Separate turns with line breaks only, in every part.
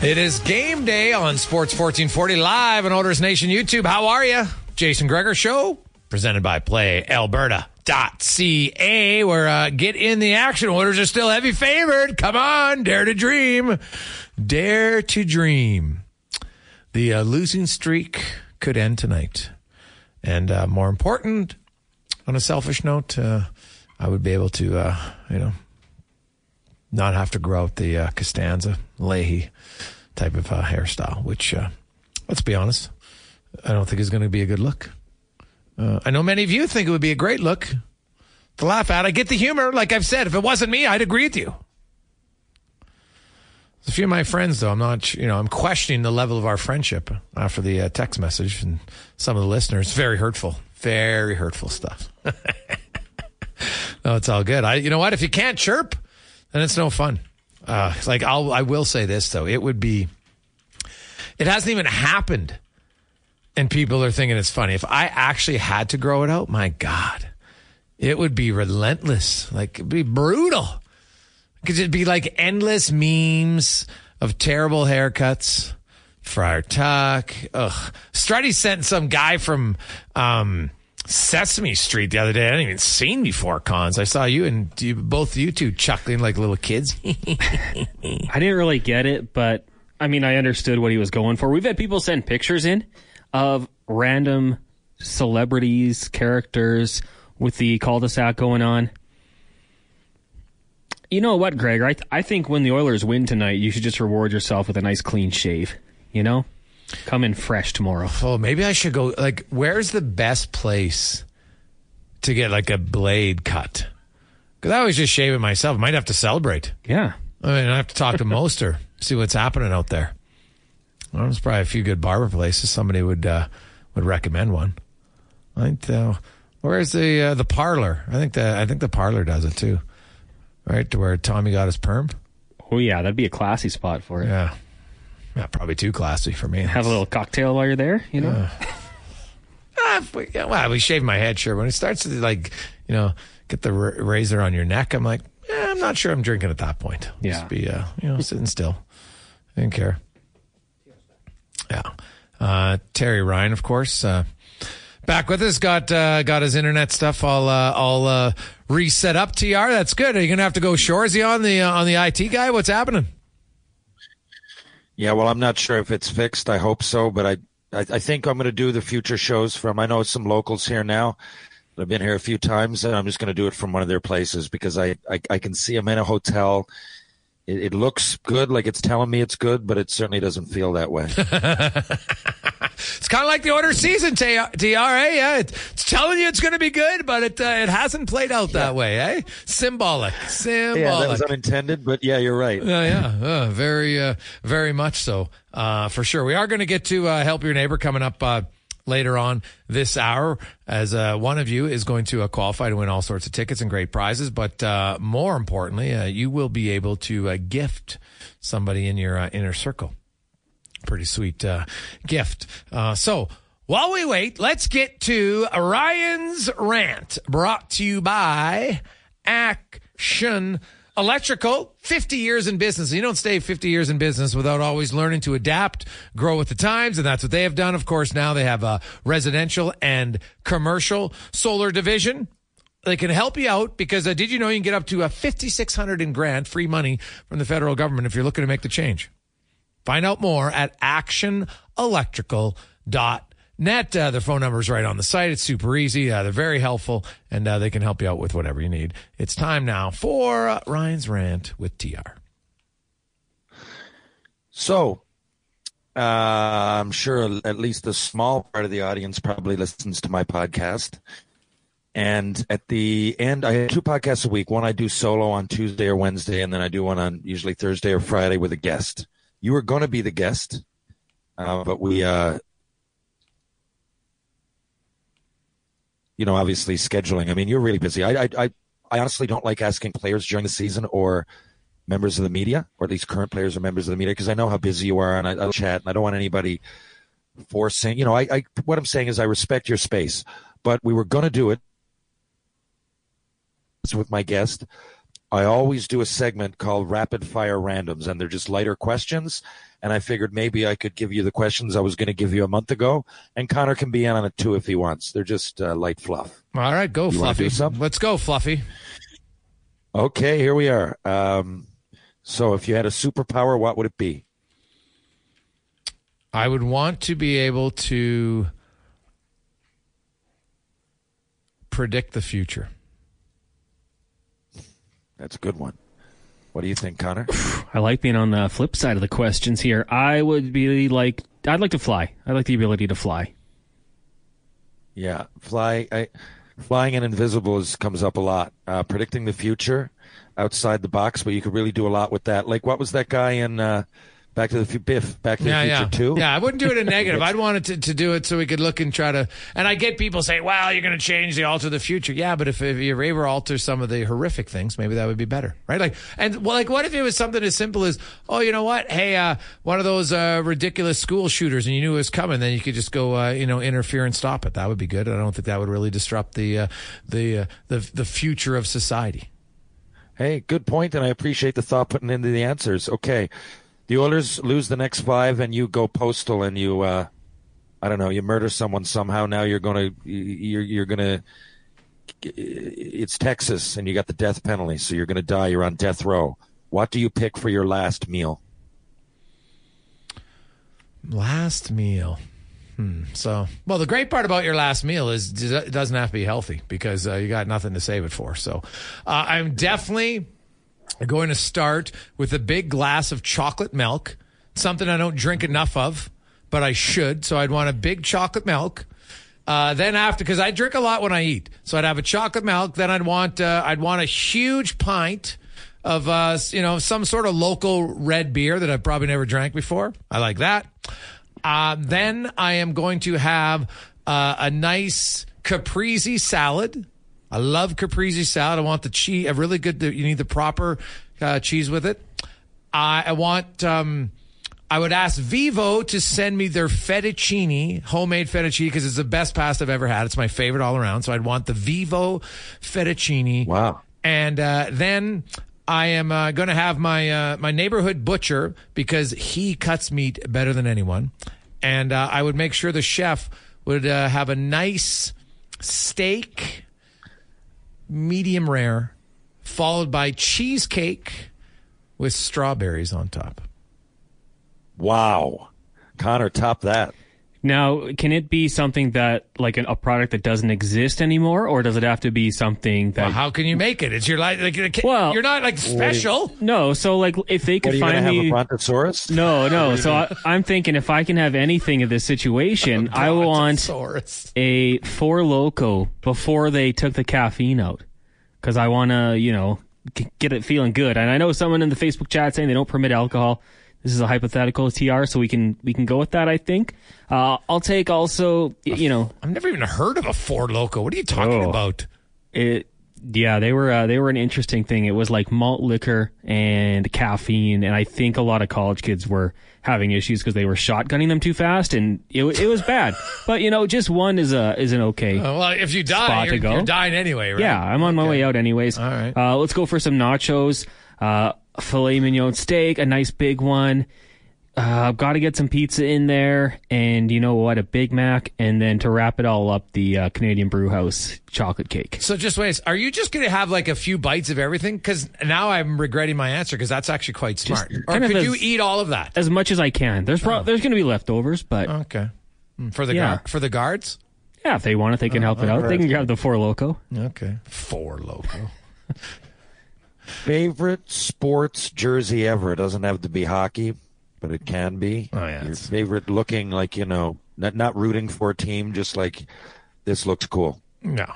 It is game day on Sports 1440 live on Oilers Nation YouTube. How are you? Jason Gregor Show, presented by PlayAlberta.ca, where uh, get in the action. Orders are still heavy favored. Come on, dare to dream. Dare to dream. The uh, losing streak could end tonight. And uh, more important, on a selfish note, uh, I would be able to, uh, you know, not have to grow out the uh, Costanza Leahy type of uh, hairstyle, which, uh, let's be honest, I don't think is going to be a good look. Uh, I know many of you think it would be a great look to laugh at. I get the humor. Like I've said, if it wasn't me, I'd agree with you. A few of my friends, though, I'm not, you know, I'm questioning the level of our friendship after the uh, text message and some of the listeners. Very hurtful, very hurtful stuff. no, it's all good. I, you know what? If you can't chirp, then it's no fun. Uh, like I'll, I will say this though, it would be. It hasn't even happened, and people are thinking it's funny. If I actually had to grow it out, my God, it would be relentless. Like it'd be brutal. Because it'd be like endless memes of terrible haircuts. Friar Tuck. Ugh. Strutty sent some guy from um, Sesame Street the other day. I hadn't even seen before cons. I saw you and you, both you two chuckling like little kids.
I didn't really get it, but I mean, I understood what he was going for. We've had people send pictures in of random celebrities, characters with the cul-de-sac going on. You know what, Greg? I, th- I think when the Oilers win tonight, you should just reward yourself with a nice clean shave. You know? Come in fresh tomorrow.
Oh, maybe I should go. Like, where's the best place to get like a blade cut? Because I always just shave it myself. I might have to celebrate.
Yeah.
I mean, I have to talk to Moster, see what's happening out there. Well, there's probably a few good barber places. Somebody would uh, would recommend one. I think. Uh, where's the uh, the parlor? I think the I think the parlor does it too, right? To where Tommy got his perm.
Oh yeah, that'd be a classy spot for it.
Yeah, yeah, probably too classy for me.
Have a little cocktail while you're there. You know.
Ah, if we, yeah, well, we shave my head, sure. When it starts to like, you know, get the r- razor on your neck, I'm like, eh, I'm not sure I'm drinking at that point.
Yeah.
Just be, uh, you know, sitting still. I didn't care. Yeah. Uh, Terry Ryan, of course, uh, back with us. Got uh, got his internet stuff all uh, all uh, reset up. Tr, that's good. Are you gonna have to go Shorzy on the uh, on the IT guy? What's happening?
Yeah, well, I'm not sure if it's fixed. I hope so, but I I, I think I'm going to do the future shows from. I know some locals here now. have been here a few times, and I'm just going to do it from one of their places because I, I I can see I'm in a hotel, it, it looks good, like it's telling me it's good, but it certainly doesn't feel that way.
It's kind of like the Oilers season, TR. Yeah, it's telling you it's going to be good, but it uh, it hasn't played out that way, eh? Symbolic, symbolic.
yeah, that was unintended, but yeah, you're right.
Yeah, yeah, uh, very, uh, very much so, uh, for sure. We are going to get to uh, help your neighbor coming up uh, later on this hour, as uh, one of you is going to uh, qualify to win all sorts of tickets and great prizes. But uh, more importantly, uh, you will be able to uh, gift somebody in your uh, inner circle. Pretty sweet gift. So. While we wait, let's get to Ryan's rant brought to you by Action Electrical, 50 years in business. You don't stay 50 years in business without always learning to adapt, grow with the times, and that's what they have done. Of course, now they have a residential and commercial solar division. They can help you out because uh, did you know you can get up to a 5600 in grant free money from the federal government if you're looking to make the change. Find out more at actionelectrical.net. Uh, their phone number is right on the site. It's super easy. Uh, they're very helpful and uh, they can help you out with whatever you need. It's time now for uh, Ryan's rant with TR.
So, uh, I'm sure at least a small part of the audience probably listens to my podcast. And at the end, I have two podcasts a week. One I do solo on Tuesday or Wednesday, and then I do one on usually Thursday or Friday with a guest. You are going to be the guest, uh, but we, uh, you know, obviously scheduling. I mean, you're really busy. I, I, I, I honestly don't like asking players during the season or members of the media, or at least current players or members of the media, because I know how busy you are, and I, I chat, and I don't want anybody forcing. You know, I, I what I'm saying is I respect your space, but we were going to do it with my guest. I always do a segment called Rapid Fire Randoms, and they're just lighter questions. And I figured maybe I could give you the questions I was going to give you a month ago, and Connor can be in on it too if he wants. They're just uh, light fluff.
All right, go,
You
Fluffy. Let's go, Fluffy.
Okay, here we are. Um, so, if you had a superpower, what would it be?
I would want to be able to predict the future.
That's a good one. What do you think, Connor?
I like being on the flip side of the questions here. I would be like, I'd like to fly. I'd like the ability to fly.
Yeah, fly. I, flying and invisible is, comes up a lot. Uh, predicting the future outside the box, but you could really do a lot with that. Like, what was that guy in uh, Back to the Biff? Back to
yeah,
the Future
yeah.
Two?
Yeah, I wouldn't do it in negative. I'd want it to, to do it so we could look and try to. And I get people say, "Well, you're going to change the alter the future." Yeah, but if, if you're able to alter some of the horrific things, maybe that would be better, right? Like, and well, like, what if it was something as simple as, "Oh, you know what? Hey, uh, one of those uh, ridiculous school shooters, and you knew it was coming, then you could just go, uh, you know, interfere and stop it. That would be good. I don't think that would really disrupt the uh, the uh, the the future of society.
Hey, good point, and I appreciate the thought putting into the answers. Okay, the Oilers lose the next five, and you go postal, and you, uh, I don't know, you murder someone somehow. Now you're gonna, you're you're gonna. It's Texas, and you got the death penalty, so you're gonna die. You're on death row. What do you pick for your last meal?
Last meal. Hmm. So, well, the great part about your last meal is it doesn't have to be healthy because uh, you got nothing to save it for. So, uh, I'm definitely going to start with a big glass of chocolate milk, something I don't drink enough of, but I should. So, I'd want a big chocolate milk. Uh, then after, because I drink a lot when I eat, so I'd have a chocolate milk. Then I'd want uh, I'd want a huge pint of uh, you know some sort of local red beer that I've probably never drank before. I like that. Uh, then I am going to have uh, a nice caprese salad. I love caprese salad. I want the cheese, a really good. You need the proper uh, cheese with it. I, I want. Um, I would ask Vivo to send me their fettuccine, homemade fettuccine, because it's the best pasta I've ever had. It's my favorite all around. So I'd want the Vivo fettuccine.
Wow.
And uh, then I am uh, going to have my uh, my neighborhood butcher because he cuts meat better than anyone, and uh, I would make sure the chef would uh, have a nice steak, medium rare, followed by cheesecake with strawberries on top.
Wow, Connor, top that.
Now, can it be something that like an, a product that doesn't exist anymore, or does it have to be something that?
Well, how can you make it? It's your life. like like,
Well-
you're not like special.
no, so like if they
What,
could
are you
find
have
me.
a brontosaurus?
no, no. So I, I'm thinking if I can have anything of this situation, I want a Four Loko before they took the caffeine out, because I want to, you know, get it feeling good. And I know someone in the Facebook chat saying they don't permit alcohol. This is a hypothetical TR, so we can we can go with that. I think. Uh, I'll take also, you know,
I've never even heard of a Four Loko. What are you talking
Oh.
about?
it. Yeah, they were uh, they were an interesting thing. It was like malt liquor and caffeine, and I think a lot of college kids were having issues because they were shotgunning them too fast, and it it was bad. but you know, just one is a is an okay.
Uh, well, if you die, you're, you're dying anyway, right?
Yeah, I'm on my way out anyways.
All right.
Uh, let's go for some nachos. Filet mignon steak, a nice big one. Uh, I've got to get some pizza in there, and you know what, a Big Mac, and then to wrap it all up, the uh, Canadian Brew House chocolate cake.
So just wait. Are you just going to have like a few bites of everything? Because now I'm regretting my answer because that's actually quite smart. or
kind of
could you eat all of that?
As much as I can. There's pro- there's going to be leftovers, but
Okay. Mm, For the
Yeah.
guard, for the guards.
yeah, if they want it, they can help it out. They can grab the Four Loko.
Okay. Four Loko.
Favorite sports jersey ever? It doesn't have to be hockey, but it can be.
Oh, yeah,
Your
it's-
favorite looking like, you know, not not rooting for a team, just like this looks cool.
No.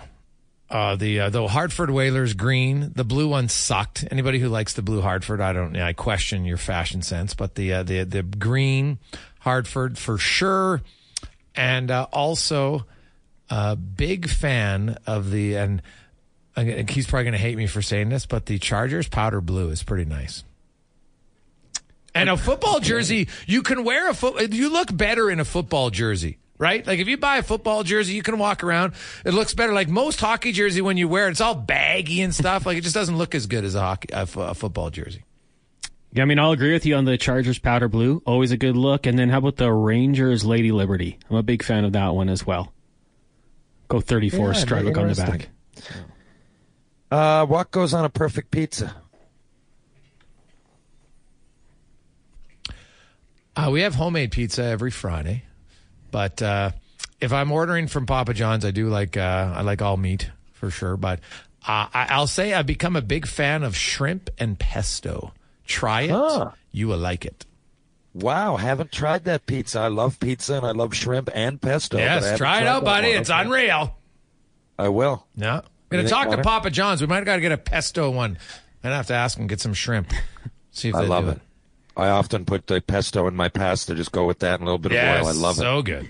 Uh, the uh, the Hartford Whalers green, the blue one sucked. Anybody who likes the blue Hartford, I don't. I question your fashion sense, but the uh, the the green Hartford for sure, and uh, also a big fan of the and and he's probably going to hate me for saying this, but the Chargers powder blue is pretty nice. And a football jersey, you can wear a foot. You look better in a football jersey, right? Like if you buy a football jersey, you can walk around. It looks better. Like most hockey jersey, when you wear it, it's all baggy and stuff. Like it just doesn't look as good as a hockey a, f- a football jersey.
Yeah, I mean, I'll agree with you on the Chargers powder blue. Always a good look. And then how about the Rangers Lady Liberty? I'm a big fan of that one as well. Go 34
Yeah,
stripe on the back.
Uh, what goes on a perfect pizza?
Uh, we have homemade pizza every Friday, but uh, if I'm ordering from Papa John's, I do like uh, I like all meat for sure. But uh, I, I'll say I've become a big fan of shrimp and pesto. Try it,
Huh.
you will like it.
Wow, haven't tried that pizza. I love pizza and I love shrimp and pesto.
yes, try it out, buddy. It's unreal.
I will.
No, I'm gonna
think,
talk to Papa John's. We might got to get a pesto one. I'd have to ask him get some shrimp. See if
I
they
love
do
it. I often put the pesto in my pasta. Just go with that and a little bit
Yes,
of oil. I love it.
so good.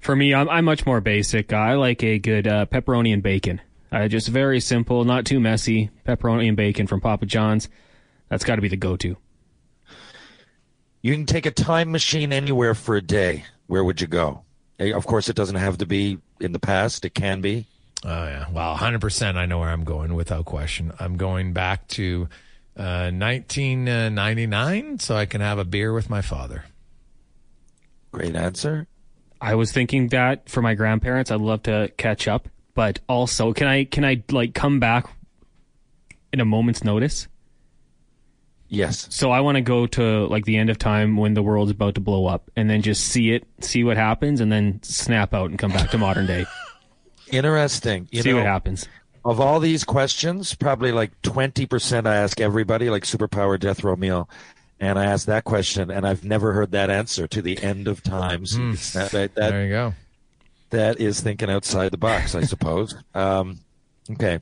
For me, I'm, I'm much more basic. I like a good uh, pepperoni and bacon. Uh, just very simple, not too messy. Pepperoni and bacon from Papa John's. That's got to be the go-to.
You can take a time machine anywhere for a day. Where would you go? Eh, Of course, it doesn't have to be in the past. It can be.
Oh yeah, well, hundred percent. I know where I'm going without question. I'm going back to uh, 1999 so I can have a beer with my father.
Great answer.
I was thinking that for my grandparents, I'd love to catch up. But also, can I can I like come back in a moment's notice?
Yes.
So I want to go to like the end of time when the world's about to blow up, and then just see it, see what happens, and then snap out and come back to modern day.
Interesting. You
see
know,
what happens.
of all these questions, probably like 20% I ask everybody, like superpower death row meal. And I ask that question, and I've never heard that answer to the end of times. That, that, that,
There you go.
that is thinking outside the box, I suppose. um, okay.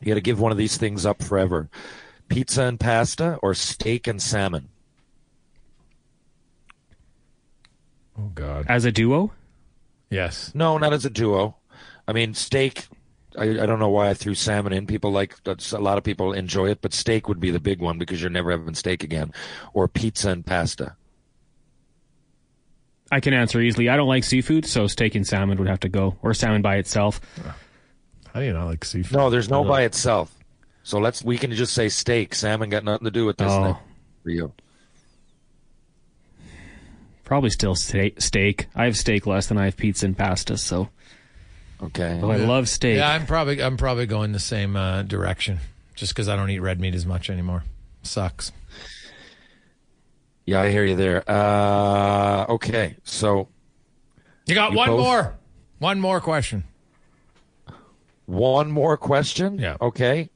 You got to give one of these things up forever pizza and pasta or steak and salmon.
Oh God.
As a duo,
Yes.
No, not as a duo. I mean, steak. I, I don't know why I threw salmon in. People like a lot of people enjoy it, but steak would be the big one because you're never having steak again. Or pizza and pasta.
I can answer easily. I don't like seafood, so steak and salmon would have to go, or salmon by itself.
How do you not like seafood?
No, there's no by itself. So let's we can just say steak. Salmon got nothing to do with this
Oh.
thing for you.
Probably still steak. steak. I have steak less than I have pizza and pasta, so
Okay.
but I love steak.
Yeah, I'm probably I'm probably going the same uh, direction just because I don't eat red meat as much anymore. Sucks.
Yeah, I hear you there. Uh, okay, so
You got
You
one
both-
more. One more question.
one more question.
Yeah.
Okay.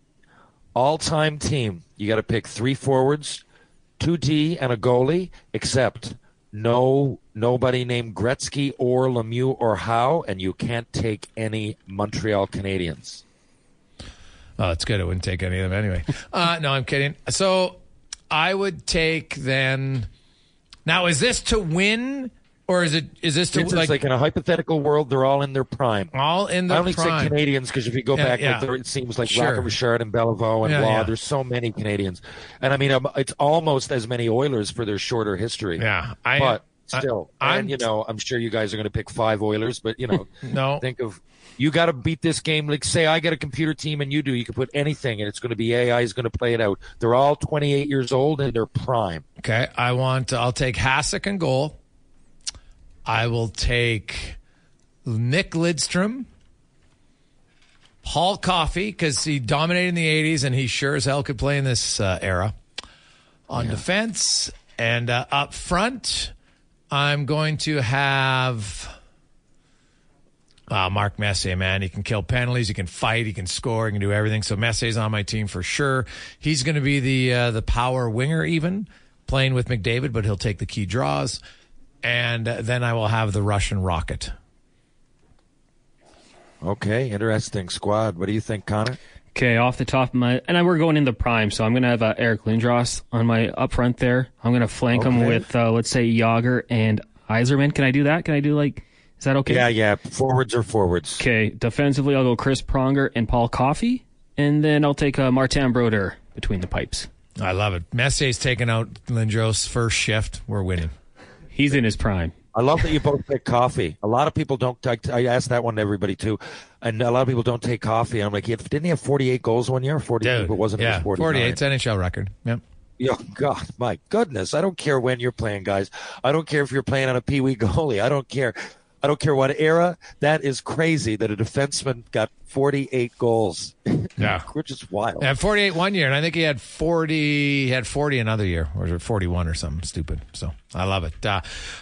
All-time team. You got to pick three forwards, two D, and a goalie. Except no nobody named Gretzky or Lemieux or Howe, and you can't take any Montreal Canadiens.
Oh, it's good. I wouldn't take any of them anyway. Uh, no, I'm kidding. So I would take then. Now, is this to win, or is it is this to
It's
like,
like, in a hypothetical world, they're all in their prime.
all in the
I only
prime?
say Canadians because if you go back,
yeah.
like it seems like
Sure.
Rocket Richard and Béliveau and
Yeah,
Law. There's so many Canadians, and I mean, um, it's almost as many Oilers for their shorter history.
Yeah, I-
but still,
I'm-
and you know, I'm sure you guys are going to pick five Oilers, but you know,
No.
think of you got to beat this game. Like, say I get a computer team and you do, you can put anything, and it's going to be AI is going to play it out. They're all 28 years old and they're prime.
Okay, I want. I'll take Hasek and goal. I will take Nick Lidstrom, Paul Coffey because he dominated in the '80s and he sure as hell could play in this uh, era. On defense and uh, up front, I'm going to have. Uh, Mark Messier, man, he can kill penalties, he can fight, he can score, he can do everything. So Messier's on my team for sure. He's going to be the uh, the power winger, even playing with McDavid, but he'll take the key draws. And then I will have the Russian rocket.
Okay, interesting squad. What do you think, Connor?
Okay, off the top of my, and I, we're going in the prime, so I'm going to have uh, Eric Lindros on my up front there. I'm going to flank him with, uh, let's say, Jagr and Yzerman. Can I do that? Can I do like, is that okay?
Yeah, yeah. Forwards are forwards.
Okay, defensively, I'll go Chris Pronger and Paul Coffey, and then I'll take uh, Martin Brodeur between the pipes.
I love it. Messier's taking out Lindros first shift. We're winning.
He's in his prime.
I love that you both pick Coffey. A lot of people don't. I, I asked that one to everybody too, and a lot of people don't take Coffey. I'm like, didn't he have 48 goals one year? 40,
Dude,
but wasn't
yeah,
it 49?
48. It's NHL record. Yep.
Oh God, my goodness! I don't care when you're playing, guys. I don't care if you're playing on a pee wee goalie. I don't care. I don't care what era. That is crazy that a defenseman got 48 goals.
Yeah.
which is wild.
Had 48 one year, and I think he had 40. He had 40 another year, or was it 41 or something stupid? So I love it. Uh,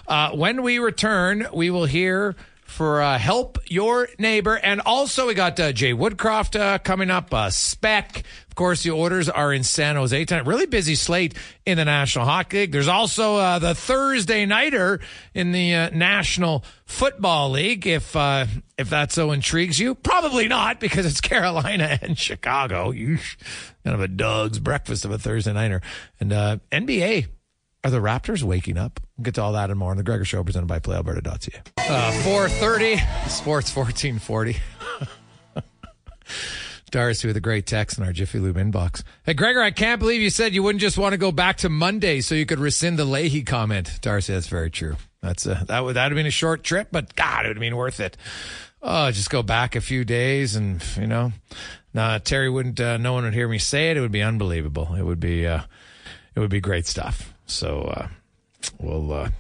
uh, when we return, we will hear for uh, help your neighbor, and also we got uh, Jay Woodcroft uh, coming up. Uh, Spec, of course, the Oilers are in San Jose tonight. Really busy slate in the National Hockey League. There's also uh, the Thursday nighter in the uh, National Football League. If if that so intrigues you, probably not because it's Carolina and Chicago. You kind of a Doug's breakfast of a Thursday nighter. And NBA. Are the Raptors waking up? We'll get to all that and more on the Gregor Show presented by PlayAlberta.ca. Uh, 430, Sports 1440. Darcy with a great text in our Jiffy Lube inbox. Hey, Gregor, I can't believe you said you wouldn't just want to go back to Monday so you could rescind the Leahy comment. Darcy, that's very true. That's a, that would that have been a short trip, but God, it would have been worth it. Oh, just go back a few days, and you know, nah, Terry wouldn't. Uh, no one would hear me say it. It would be unbelievable. It would be. Uh, it would be great stuff. So uh, we'll uh,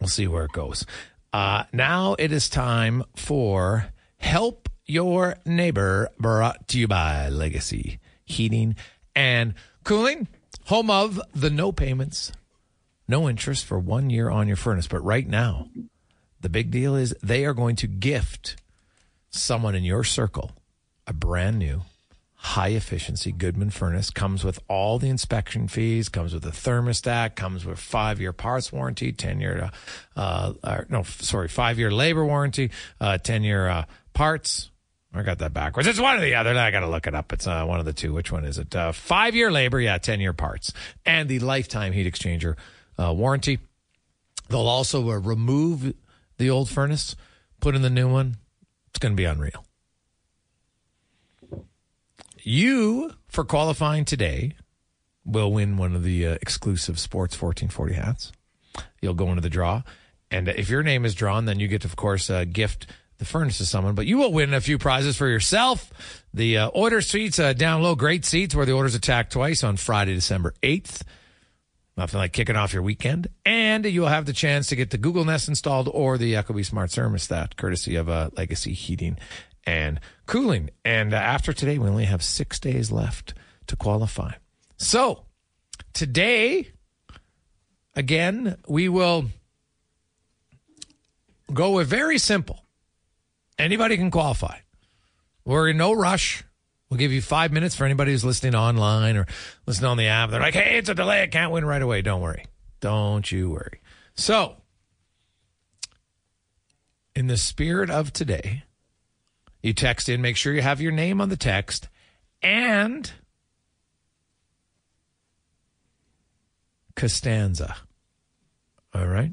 we'll see where it goes. Uh, now it is time for help your neighbor, brought to you by Legacy Heating and Cooling, home of the no payments, no interest for one year on your furnace. But right now, the big deal is they are going to gift someone in your circle a brand new high efficiency Goodman furnace comes with all the inspection fees, comes with a thermostat, comes with five year parts warranty, 10 year, uh, uh, no, sorry, five year labor warranty, uh, 10 year, uh, parts. I got that backwards. It's one or the other. I got to look it up. It's uh, one of the two. Which one is it? Uh, five year labor, yeah, 10 year parts, and the lifetime heat exchanger uh, warranty. They'll also remove the old furnace, put in the new one. It's going to be unreal. You, for qualifying today, will win one of the uh, exclusive Sports 1440 hats. You'll go into the draw. And if your name is drawn, then you get to, of course, uh, gift the furnace to someone. But you will win a few prizes for yourself. The uh, Oilers seats uh, down low, great seats where the Oilers attack twice on Friday, December 8th. Nothing like kicking off your weekend. And you'll have the chance to get the Google Nest installed or the Ecobee Smart Thermostat, courtesy of uh, Legacy Heating and Cooling. And uh, after today, we only have six days left to qualify. So today, again, we will go with very simple. Anybody can qualify. We're in no rush. We'll give you five minutes for anybody who's listening online or listening on the app. They're like, hey, it's a delay. I can't win right away. Don't worry. Don't you worry. So, in the spirit of today, you text in, make sure you have your name on the text and Costanza. All right.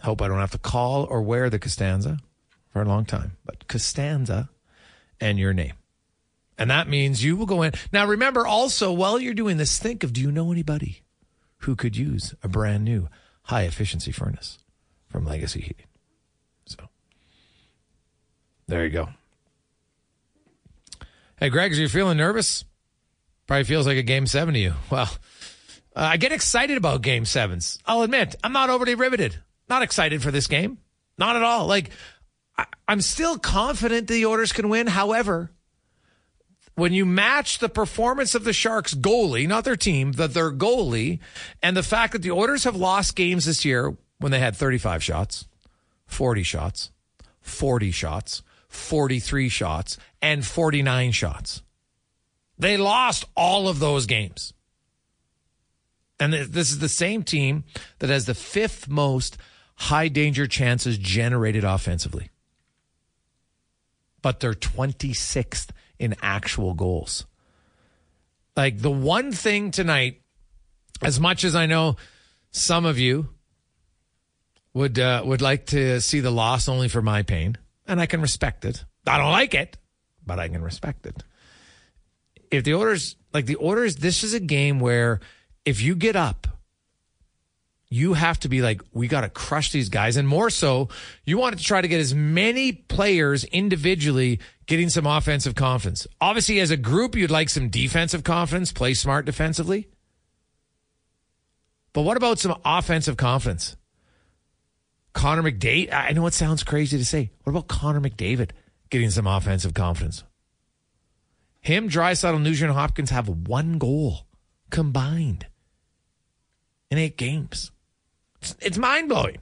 Hope I don't have to call or wear the Costanza for a long time, but Costanza and your name. And that means you will go in. Now, remember also, while you're doing this, think of do you know anybody who could use a brand new high efficiency furnace from Legacy Heating? There you go. Hey, Greg, are you feeling nervous? Probably feels like a game seven to you. Well, uh, I get excited about game sevens. I'll admit, I'm not overly riveted. Not excited for this game. Not at all. Like, I, I'm still confident the Oilers can win. However, when you match the performance of the Sharks goalie, not their team, that their goalie, and the fact that the Oilers have lost games this year when they had 35 shots, 40 shots, 40 shots, 43 shots, and 49 shots. They lost all of those games. And this is the same team that has the fifth most high danger chances generated offensively. But they're 26th in actual goals. Like the one thing tonight, as much as I know some of you would uh, would like to see the loss only for my pain, and I can respect it. I don't like it, but I can respect it. If the Oilers, like the Oilers, this is a game where if you get up, you have to be like, we got to crush these guys. And more so, you want to try to get as many players individually getting some offensive confidence. Obviously, as a group, you'd like some defensive confidence, play smart defensively. But what about some offensive confidence? Connor McDavid, I know it sounds crazy to say. What about Connor McDavid getting some offensive confidence? Him, Draisaitl, Nugent, Hopkins have one goal combined in eight games. It's, it's mind blowing.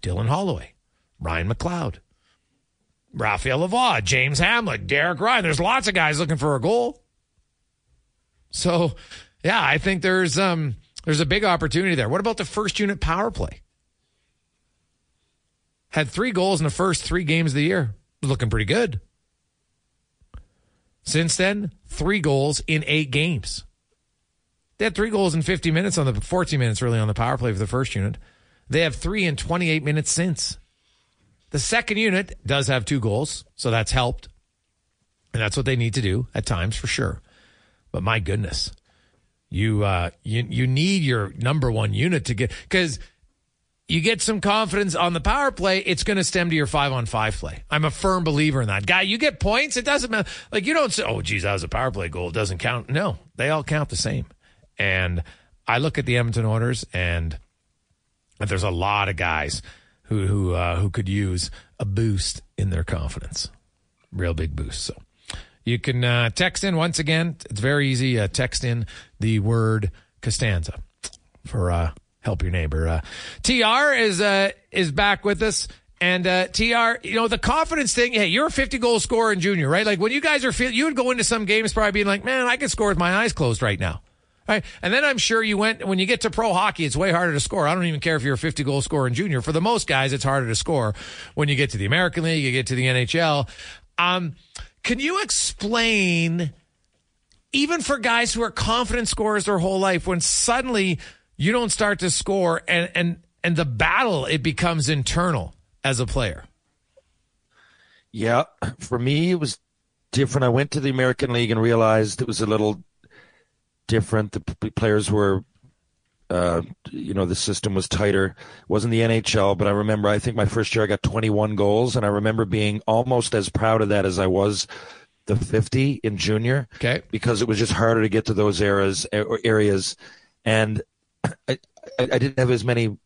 Dylan Holloway, Ryan McLeod, Raphael Lavoie, James Hamblin, Derek Ryan. There's lots of guys looking for a goal. So, yeah, I think there's um there's a big opportunity there. What about the first unit power play? Had three goals in the first three games of the year. Looking pretty good. Since then, three goals in eight games. They had three goals in 50 minutes on the 14 minutes really on the power play for the first unit. They have three in 28 minutes since. The second unit does have two goals, so that's helped. And that's what they need to do at times for sure. But my goodness, you uh, you you need your number one unit to get because you get some confidence on the power play, it's going to stem to your five on five play. I'm a firm believer in that. Guy, you get points, it doesn't matter. Like you don't say, "Oh, geez, that was a power play goal. It doesn't count." No, they all count the same. And I look at the Edmonton Oilers, and there's a lot of guys who who uh, who could use a boost in their confidence, real big boost. So you can uh, text in once again. It's very easy. Uh, text in the word Costanza for uh, help your neighbor. Uh, Tr is uh, is back with us. And uh, Tr, you know the confidence thing. Hey, you're a 50 goal scorer in junior, right? Like when you guys are you would go into some games probably being like, man, I can score with my eyes closed right now. Right? And then I'm sure you went when you get to pro hockey, it's way harder to score. I don't even care if you're a 50 goal scorer in junior. For the most guys, it's harder to score when you get to the American League, you get to the NHL. Um, can you explain, even for guys who are confident scorers their whole life, when suddenly you don't start to score and and and the battle it becomes internal as a player?
Yeah, for me it was different. I went to the American League and realized it was a little different. The players were, uh, you know, the system was tighter. It wasn't the NHL, but I remember. I think my first year I got 21 goals, and I remember being almost as proud of that as I was the 50 in junior.
Okay,
because it was just harder to get to those eras areas, and I, I, I didn't have as many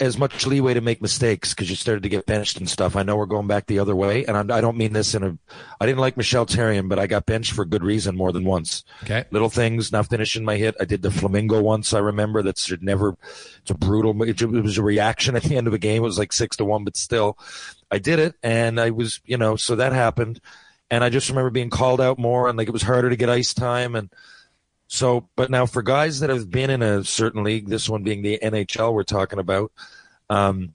as much leeway to make mistakes because you started to get benched and stuff. I know we're going back the other way, and I'm, I do not mean this in a. I didn't like Michel Therrien, but I got benched for good reason more than once.
Okay,
little things, not finishing my hit. I did the flamingo once. I remember that should never. It's a brutal. It, it was a reaction at the end of a game. It was like six to one, but still, I did it, and I was, you know, so that happened, and I just remember being called out more, and like it was harder to get ice time, and so, but now for guys that have been in a certain league, this one being the NHL we're talking about, um,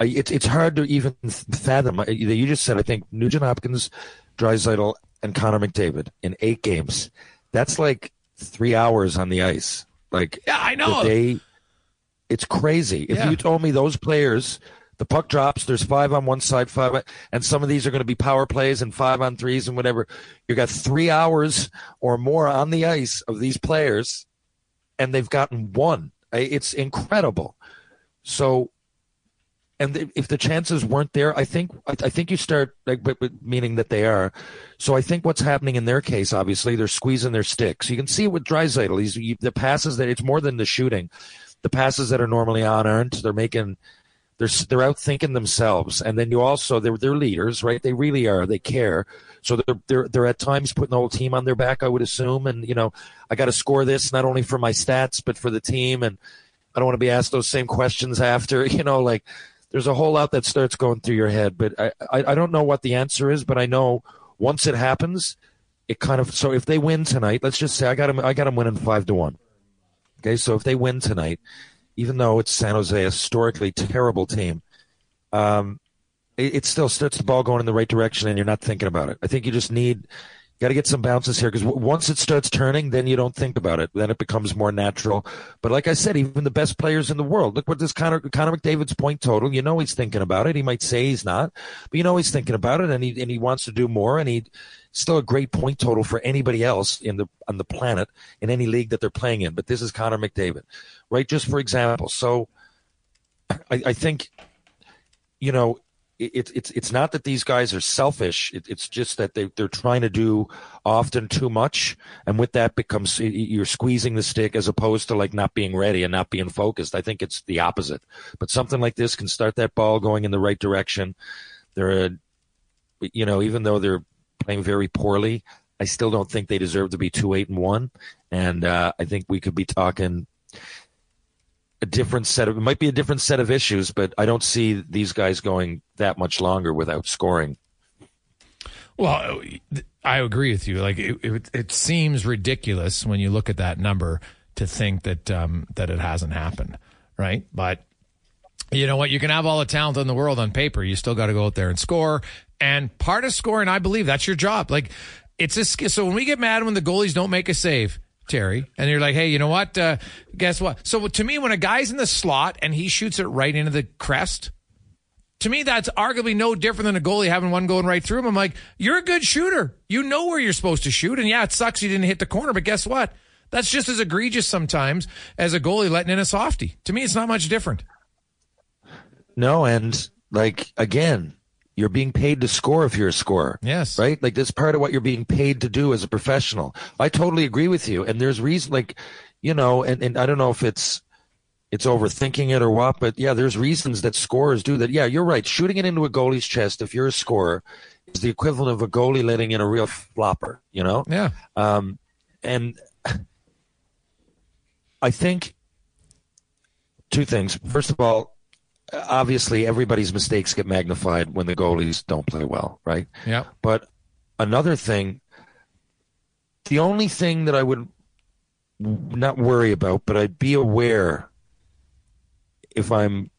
it's it's hard to even fathom. You just said I think Nugent Hopkins, Draisaitl, and Connor McDavid in eight games. That's like three hours on the ice. Like
yeah, I know.
They, it's crazy. If yeah. you told me those players the puck drops. There's five on one side, five, and some of these are going to be power plays and five on threes and whatever. You got three hours or more on the ice of these players, and they've gotten one. It's incredible. So, and if the chances weren't there, I think I think you start like, meaning that they are. So I think what's happening in their case, obviously, they're squeezing their sticks. You can see it with Draisaitl. He's the passes that it's more than the shooting. The passes that are normally unearned, they're making they're they're out thinking themselves, and then you also they're they're leaders, right? They really are. They care. So they're they're they're at times putting the whole team on their back. I would assume, and you know, I got to score this not only for my stats but for the team, and I don't want to be asked those same questions after. You know, like there's a whole lot that starts going through your head. But I I, I don't know what the answer is, but I know once it happens, it kind of so if they win tonight, let's just say I got them I got them winning five to one. Okay, so if they win tonight, even though it's San Jose, a historically terrible team, um, it, it, still starts the ball going in the right direction, and you're not thinking about it. I think you just need got to get some bounces here because w- once it starts turning, then you don't think about it. Then it becomes more natural. But like I said, even the best players in the world, look what this Connor, Connor McDavid's point total. You know he's thinking about it. He might say he's not, but you know he's thinking about it, and he and he wants to do more, and he still a great point total for anybody else in the on the planet in any league that they're playing in. But this is Connor McDavid, right? Just for example. So I, I think, you know, it's it's it's not that these guys are selfish. It, it's just that they they're trying to do often too much, and with that becomes you're squeezing the stick as opposed to like not being ready and not being focused. I think it's the opposite. But something like this can start that ball going in the right direction. They're, a, you know, even though they're playing very poorly. I still don't think they deserve to be two eight and one, and uh, I think we could be talking a different set of it might be a different set of issues, but I don't see these guys going that much longer without scoring.
Well, I agree with you. Like it, it, it seems ridiculous when you look at that number to think that um, that it hasn't happened, right? But you know what? You can have all the talent in the world on paper. You still got to go out there and score. And part of scoring, I believe that's your job. Like it's a so when we get mad when the goalies don't make a save, Terry, and you're like, hey, you know what? Uh, guess what? So to me, when a guy's in the slot and he shoots it right into the crest, to me, that's arguably no different than a goalie having one going right through him. I'm like, you're a good shooter. You know where you're supposed to shoot. And yeah, it sucks you didn't hit the corner, but guess what? That's just as egregious sometimes as a goalie letting in a softie. To me, it's not much different.
No, and like again, you're being paid to score if you're a scorer.
Yes.
Right? Like that's part of what you're being paid to do as a professional. I totally agree with you. And there's reason like, you know, and, and I don't know if it's it's overthinking it or what, but yeah, there's reasons that scorers do that. Yeah, you're right. Shooting it into a goalie's chest if you're a scorer is the equivalent of a goalie letting in a real flopper, you know?
Yeah.
Um and I think two things. First of all, obviously everybody's mistakes get magnified when the goalies don't play well, right?
Yeah.
But another thing, the only thing that I would not worry about, but I'd be aware if I'm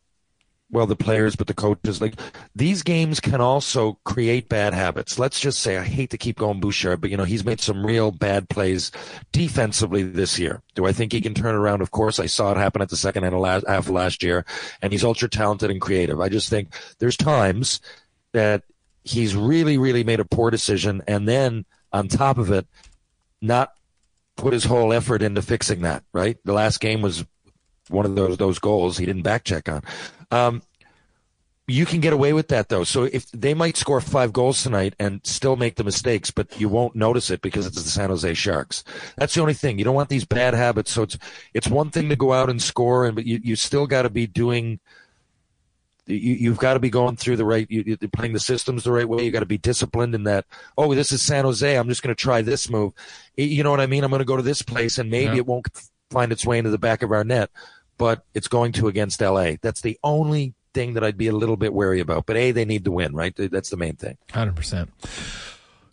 well, the players, but the coaches. Like these games can also create bad habits. Let's just say I hate to keep going Bouchard, but you know he's made some real bad plays defensively this year. Do I think he can turn around? Of course, I saw it happen at the second half of last year, and he's ultra talented and creative. I just think there's times that he's really, really made a poor decision, and then on top of it, not put his whole effort into fixing that. Right, the last game was one of those those goals he didn't back check on. Um, you can get away with that though. So if they might score five goals tonight and still make the mistakes, but you won't notice it because it's the San Jose Sharks. That's the only thing. You don't want these bad habits. So it's it's one thing to go out and score, and but you you still got to be doing. You, have got to be going through the right, you, are playing the systems the right way. You got to be disciplined in that. Oh, this is San Jose. I'm just going to try this move. You know what I mean? I'm going to go to this place, and maybe yeah. it won't find its way into the back of our net, but it's going to against LA. That's the only thing that I'd be a little bit wary about. But A, they need to win, right? That's the main thing.
100%.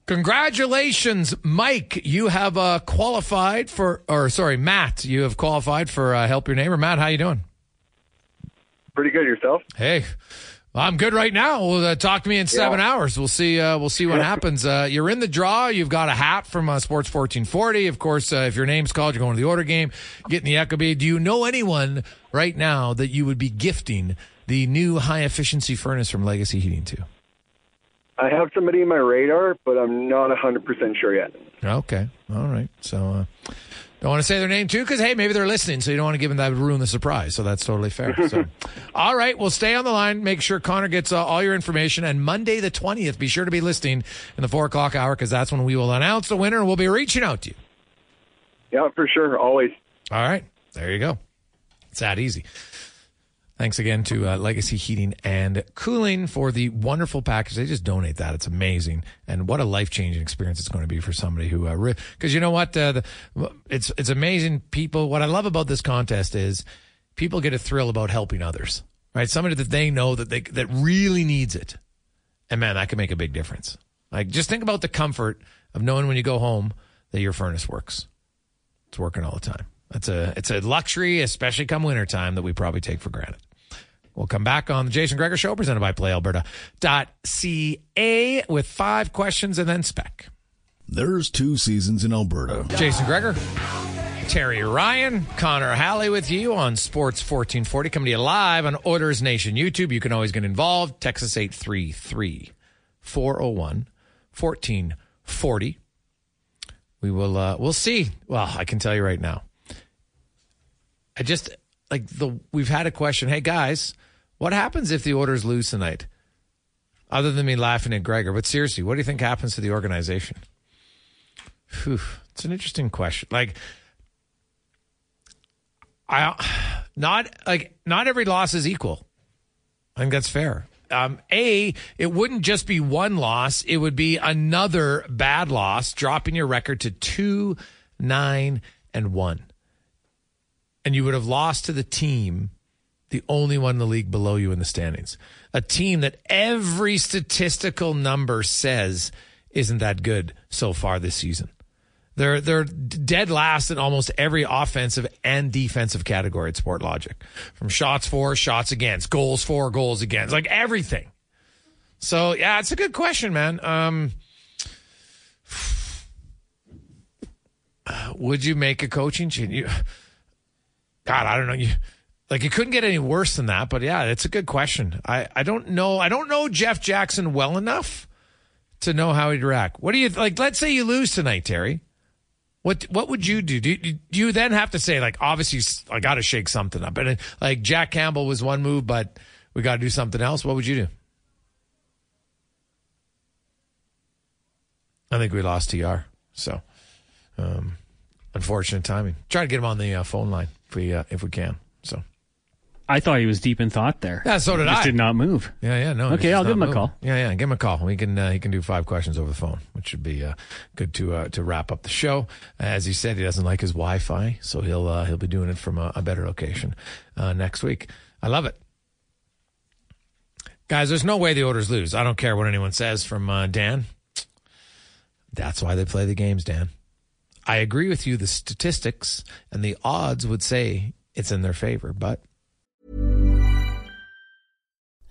Congratulations, Mike. You have uh, qualified for, or sorry, Matt, you have qualified for uh, Help Your Neighbor. Matt, how you doing?
Pretty good yourself.
Hey, I'm good right now. Well, uh, talk to me in seven yeah. hours. We'll see. Uh, we'll see what happens. Uh, you're in the draw. You've got a hat from uh, Sports 1440. Of course, uh, if your name's called, you're going to the Oilers game, getting the Ecobee. Do you know anyone right now that you would be gifting the new high efficiency furnace from Legacy Heating to?
I have somebody in my radar, but I'm not 100% sure yet.
Okay. All right. So, uh, don't want to say their name too, because hey, maybe they're listening, so you don't want to give them that ruin the surprise. So that's totally fair. So, all right, we'll stay on the line. Make sure Connor gets uh, all your information. And Monday the twentieth, be sure to be listening in the four o'clock hour, because that's when we will announce the winner, and we'll be reaching out to you.
Yeah, for sure, always.
All right, there you go. It's that easy. Thanks again to uh, Legacy Heating and Cooling for the wonderful package. They just donate that. It's amazing, and what a life changing experience it's going to be for somebody who, because uh, you know what, uh, the, it's it's amazing. People, what I love about this contest is people get a thrill about helping others. Right, somebody that they know that they that really needs it, and man, that can make a big difference. Like just think about the comfort of knowing when you go home that your furnace works. It's working all the time. That's a it's a luxury, especially come wintertime, that we probably take for granted. We'll come back on the Jason Gregor Show, presented by PlayAlberta.ca with five questions and then spec.
There's two seasons in Alberta.
Jason Gregor, Terry Ryan, Connor Halley with you on Sports 1440, coming to you live on Oilers Nation YouTube. You can always get involved. Texas 833 401 1440. We will, uh, we'll see. Well, I can tell you right now. I just, like the, we've had a question. Hey guys, what happens if the Oilers lose tonight? Other than me laughing at Gregor, but seriously, what do you think happens to the organization? Whew, it's an interesting question. Like, I not like not every loss is equal. I think that's fair. Um, a, it wouldn't just be one loss; it would be another bad loss, dropping your record to two, nine, and one, and you would have lost to the team the only one in the league below you in the standings. A team that every statistical number says isn't that good so far this season. They're they're dead last in almost every offensive and defensive category at Sportlogiq. From shots for, shots against, goals for, goals against, like everything. So yeah, it's a good question, man. Um, would you make a coaching change? You, God, I don't know. You like it couldn't get any worse than that, but yeah, it's a good question. I, I don't know. I don't know Jeff Jackson well enough to know how he'd react. What do you like? Let's say you lose tonight, Terry. What what would you do? Do you, do you then have to say like obviously I got to shake something up? And like Jack Campbell was one move, but we got to do something else. What would you do? I think we lost TR. So, um, unfortunate timing. Try to get him on the uh, phone line if we uh, if we can. So.
I thought he was deep in thought there.
Yeah, so did
he just
I.
Did not move.
Yeah, yeah, no.
Okay, I'll give him
moving.
a call.
Yeah, yeah, give him a call. He can uh, he can do five questions over the phone, which should be uh, good to uh, to wrap up the show. As he said, he doesn't like his Wi-Fi, so he'll uh, he'll be doing it from a, a better location uh, next week. I love it, guys. There's no way the Oilers lose. I don't care what anyone says. From uh, Dan, that's why they play the games, Dan. I agree with you. The statistics and the odds would say it's in their favor, but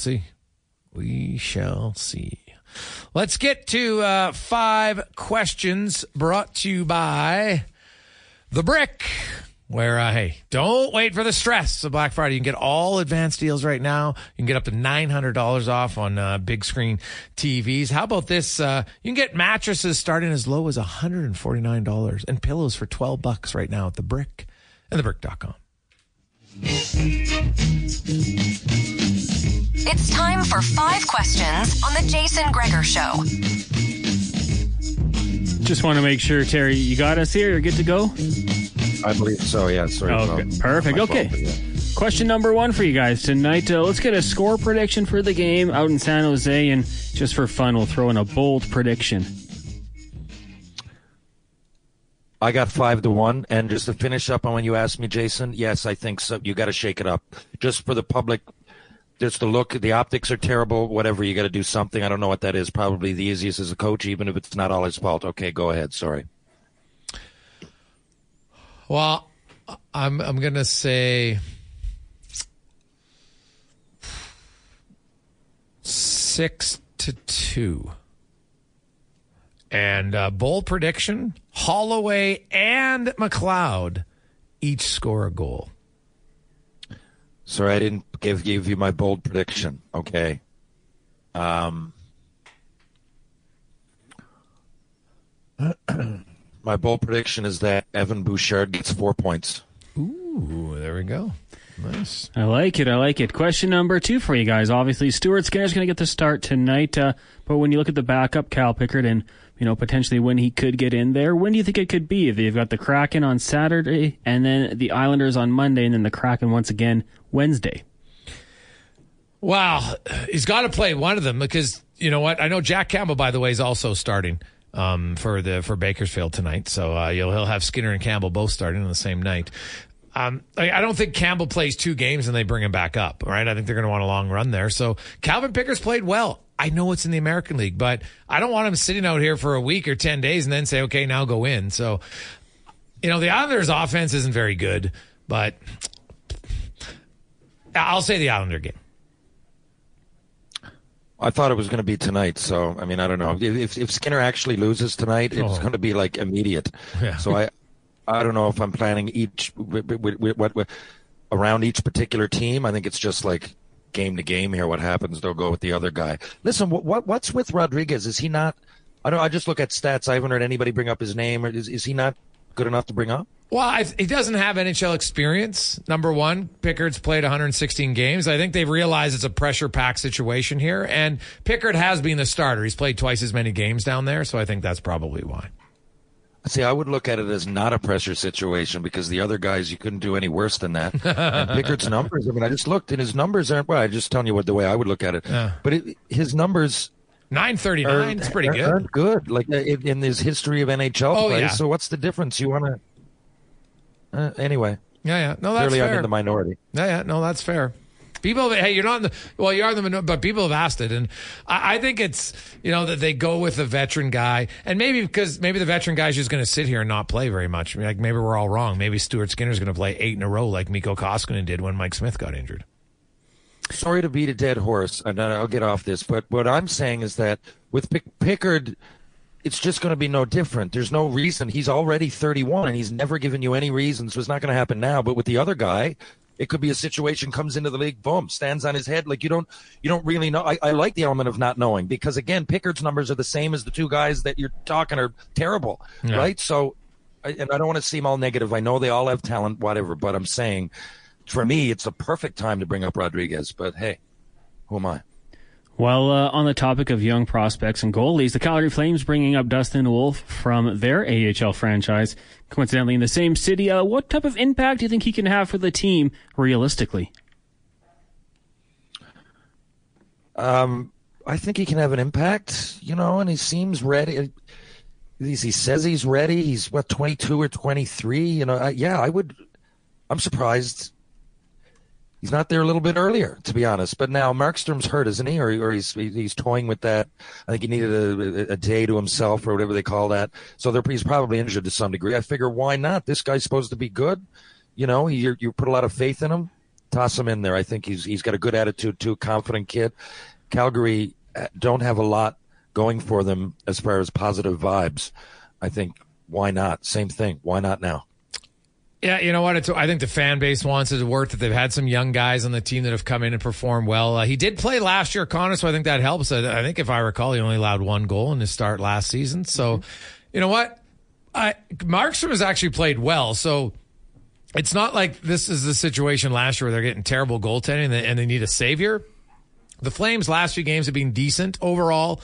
see. We shall see. Let's get to uh, five questions brought to you by The Brick, where, uh, hey, don't wait for the stress of Black Friday. You can get all advanced deals right now. You can get up to $900 off on uh, big screen TVs. How about this? Uh, you can get mattresses starting as low as $149 and pillows for 12 bucks right now at The Brick and thebrick.com.
It's time for five questions on the Jason Gregor Show.
Just want to make sure, Terry, you got us here. You're good to go.
I believe so. Yeah. Sorry.
Okay,
about-
perfect.
my
Okay.
fault, yeah.
Question number one for you guys tonight. Uh, let's get a score prediction for the game out in San Jose, and just for fun, we'll throw in a bold prediction.
I got five to one, and just to finish up on when you asked me, Jason, yes, I think so. You got to shake it up, just for the public. Just the look, the optics are terrible. Whatever, you got to do something. I don't know what that is. Probably the easiest as a coach, even if it's not all his fault. Okay, go ahead. Sorry.
Well, I'm I'm gonna say six to two. And uh, bold prediction: Holloway and McLeod each score a goal.
Sorry, I didn't give give you my bold prediction. Okay. Um. my bold prediction is that Evan Bouchard gets four points.
Ooh, there we go. Nice.
I like it. I like it. Question number two for you guys. Obviously, Stuart Skinner's going to get the start tonight. Uh, but when you look at the backup, Cal Pickard, and you know potentially when he could get in there, when do you think it could be? They've got the Kraken on Saturday, and then the Islanders on Monday, and then the Kraken once again Wednesday.
Wow, he's got to play one of them because you know what? I know Jack Campbell, by the way, is also starting um, for the for Bakersfield tonight. So uh, you'll he'll have Skinner and Campbell both starting on the same night. Um, I, I don't think Campbell plays two games and they bring him back up. Right? I think they're going to want a long run there. So Calvin Pickard's played well. I know it's in the American League, but I don't want him sitting out here for a week or ten days and then say, okay, now go in. So you know the Islanders' offense isn't very good, but I'll say the Islander game.
I thought it was going to be tonight, so I mean, I don't know if if Skinner actually loses tonight, it's
Oh.
going to be like immediate.
Yeah.
So I, I don't know if I'm planning each what around each particular team. I think it's just like game to game here. What happens? They'll go with the other guy. Listen, what, what what's with Rodriguez? Is he not? I don't. I just look at stats. I haven't heard anybody bring up his name. Is is he not good enough to bring up?
Well, I, he doesn't have NHL experience. Number one, Pickard's played 116 games. I think they've realized it's a pressure packed situation here, and Pickard has been the starter. He's played twice as many games down there, so I think that's probably why.
See, I would look at it as not a pressure situation because the other guys you couldn't do any worse than that. and Pickard's numbers, I mean, I just looked and his numbers aren't. Well, I'm just telling you what the way I would look at it.
Yeah.
But it, his numbers
939 is pretty good.
Aren't good, like uh, in, his history of NHL
Oh,
play.
yeah.
So what's the difference? You want to? Uh, anyway,
Yeah, yeah. No, that's
clearly I'm
fair.
in the minority.
Yeah, yeah. No, that's fair. People, hey, you're not in the well, you are the but people have asked it, and I, I think it's you know that they go with a veteran guy, and maybe because maybe the veteran guy's just going to sit here and not play very much. Like maybe we're all wrong. Maybe Stuart Skinner's going to play eight in a row like Mikko Koskinen did when Mike Smith got injured.
Sorry to beat a dead horse, and I'll get off this, but what I'm saying is that with Pick- Pickard, it's just going to be no different. There's no reason. He's already 31, and he's never given you any reason, so it's not going to happen now. But with the other guy, it could be a situation comes into the league, boom, stands on his head. Like you don't, you don't really know. I, I like the element of not knowing because again, Pickard's numbers are the same as the two guys that you're talking are terrible,
Yeah.
right? So, I- and I don't want to seem all negative. I know they all have talent, whatever, but I'm saying, for me, it's a perfect time to bring up Rodriguez. But hey, who am I?
Well, uh, on the topic of young prospects and goalies, the Calgary Flames bringing up Dustin Wolf from their AHL franchise, coincidentally in the same city. Uh, what type of impact do you think he can have for the team realistically?
Um, I think he can have an impact, you know, and he seems ready. He's, he says he's ready. He's what twenty two or twenty three. You know, I, yeah, I would. I'm surprised he's not there a little bit earlier, to be honest. But now Markstrom's hurt, isn't he? Or, or he's he's toying with that. I think he needed a, a day to himself or whatever they call that. So he's probably injured to some degree. I figure why not? This guy's supposed to be good. You know, you you put a lot of faith in him. Toss him in there. I think he's he's got a good attitude too, confident kid. Calgary uh, don't have a lot going for them as far as positive vibes. I think why not? Same thing. Why not now?
Yeah, you know what? It's, I think the fan base wants it to work. That they've had some young guys on the team that have come in and performed well. Uh, he did play last year, Connor, so I think that helps. I, I think if I recall, he only allowed one goal in his start last season. So, you know what? I Markstrom has actually played well. So it's not like this is the situation last year where they're getting terrible goaltending and they, and they need a savior. The Flames' last few games have been decent overall.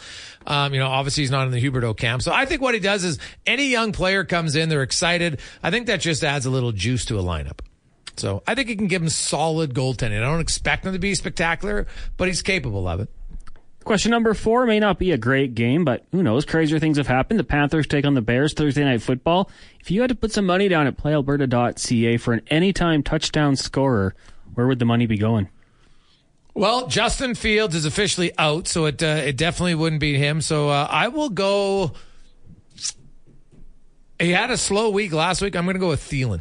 Um, you know, obviously he's not in the Huberdeau camp. So I think what he does is any young player comes in, they're excited. I think that just adds a little juice to a lineup. So I think he can give him solid goaltending. I don't expect him to be spectacular, but he's capable of it.
Question number four may not be a great game, but who knows? Crazier things have happened. The Panthers take on the Bears Thursday night football. If you had to put some money down at playalberta.ca for an anytime touchdown scorer, where would the money be going?
Well, Justin Fields is officially out, so it uh, it definitely wouldn't be him. So uh, I will go. He had a slow week last week. I'm going to go with Thielen.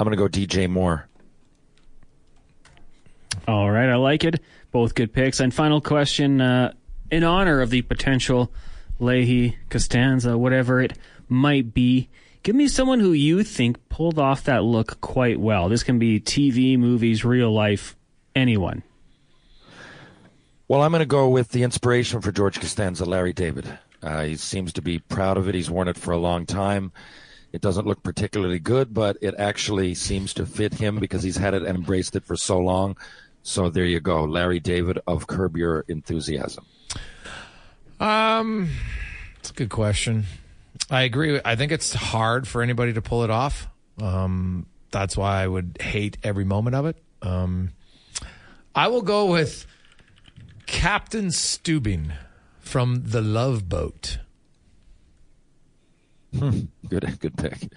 I'm going to go DJ Moore.
All right, I like it. Both good picks. And final question uh, in honor of the potential Leahy, Costanza, whatever it might be, give me someone who you think pulled off that look quite well. This can be TV, movies, real life, anyone.
Well, I'm going to go with the inspiration for George Costanza, Larry David. Uh, he seems to be proud of it. He's worn it for a long time. It doesn't look particularly good, but it actually seems to fit him because he's had it and embraced it for so long. So there you go, Larry David of Curb Your Enthusiasm.
Um, it's a good question. I agree. I think it's hard for anybody to pull it off. Um, that's why I would hate every moment of it. Um, I will go with Captain Stubing from The Love Boat.
Good, good pick.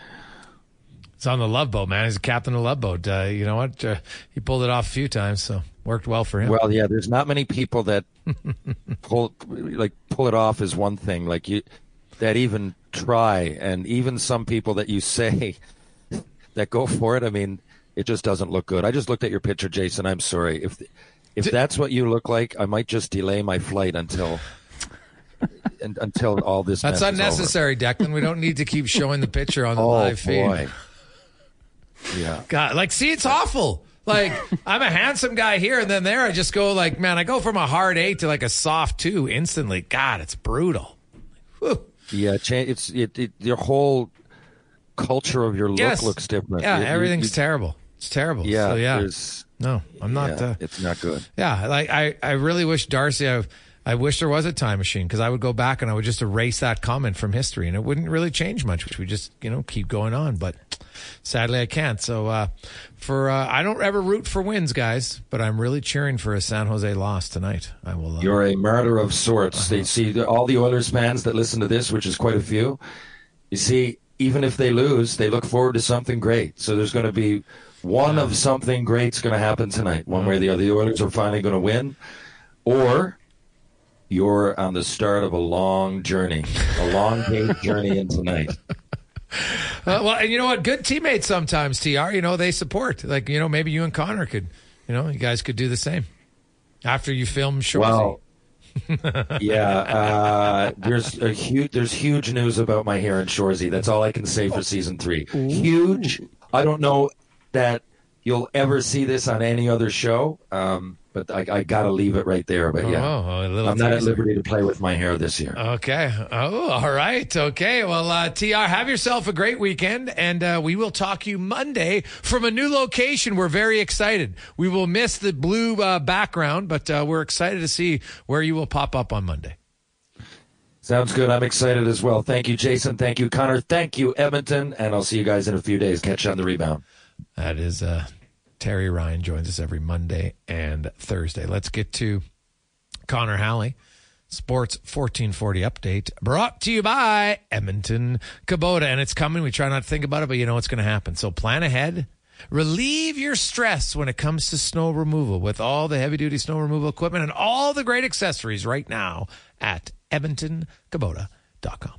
It's on the Love Boat, man. He's a captain of the Love Boat. Uh, you know what? Uh, he pulled it off a few times, so worked well for him.
Well, yeah, there's not many people that pull like pull it off is one thing. Like you that even try, and even some people that you say that go for it. I mean, it just doesn't look good. I just looked at your picture, Jason. I'm sorry if if that's what you look like. I might just delay my flight until and, until all this.
That's
mess is over.
unnecessary, Declan. We don't need to keep showing the picture on the
Oh
live feed.
boy. Yeah.
God, like, see, it's awful. Like, I'm a handsome guy here, and then there, I just go like, man, I go from a hard eight to like a soft two instantly. God, it's brutal. Whew.
Yeah, it's it, it. Your whole culture of your look
Yes.
looks different.
Yeah,
you-
everything's
you-
terrible. It's terrible.
Yeah,
So, yeah. No, I'm not.
yeah,
uh,
it's not good.
Yeah, like I, I really wish Darcy. I, I wish there was a time machine because I would go back and I would just erase that comment from history, and it wouldn't really change much. Which we just you know keep going on, but sadly I can't. So uh, for uh, I don't ever root for wins, guys, but I'm really cheering for a San Jose loss tonight. I will. Uh,
You're a martyr of sorts. They see the- all the Oilers fans that listen to this, which is quite a few. You see, even if they lose, they look forward to something great. So there's going to be One of something great's going to happen tonight, one way or the other. The Oilers are finally going to win, or you're on the start of a long journey, a long paid journey into night.
Uh, well, and you know what? Good teammates sometimes, TR, you know, they support. Like, you know, maybe you and Connor could, you know, you guys could do the same after you film Shoresy.
Well, yeah, uh, there's a huge there's huge news about my hair and Shoresy. That's all I can say for season three. Huge. I don't know that you'll ever see this on any other show. Um, but I, I got to leave it right there. But yeah,
Oh, a little
I'm not at liberty to play with my hair this year.
Okay. Oh, all right. Okay. Well, uh, TR, have yourself a great weekend, and uh, we will talk you Monday from a new location. We're very excited. We will miss the blue uh, background, but uh, we're excited to see where you will pop up on Monday.
Sounds good. I'm excited as well. Thank you, Jason. Thank you, Connor. Thank you, Edmonton. And I'll see you guys in a few days. Catch you on the rebound.
That is uh, Terry Ryan joins us every Monday and Thursday. Let's get to Connor Halley. Sports 1440 update brought to you by Edmonton Kubota. And it's coming. We try not to think about it, but you know what's going to happen. So plan ahead. Relieve your stress when it comes to snow removal with all the heavy duty snow removal equipment and all the great accessories right now at EdmontonKubota.com.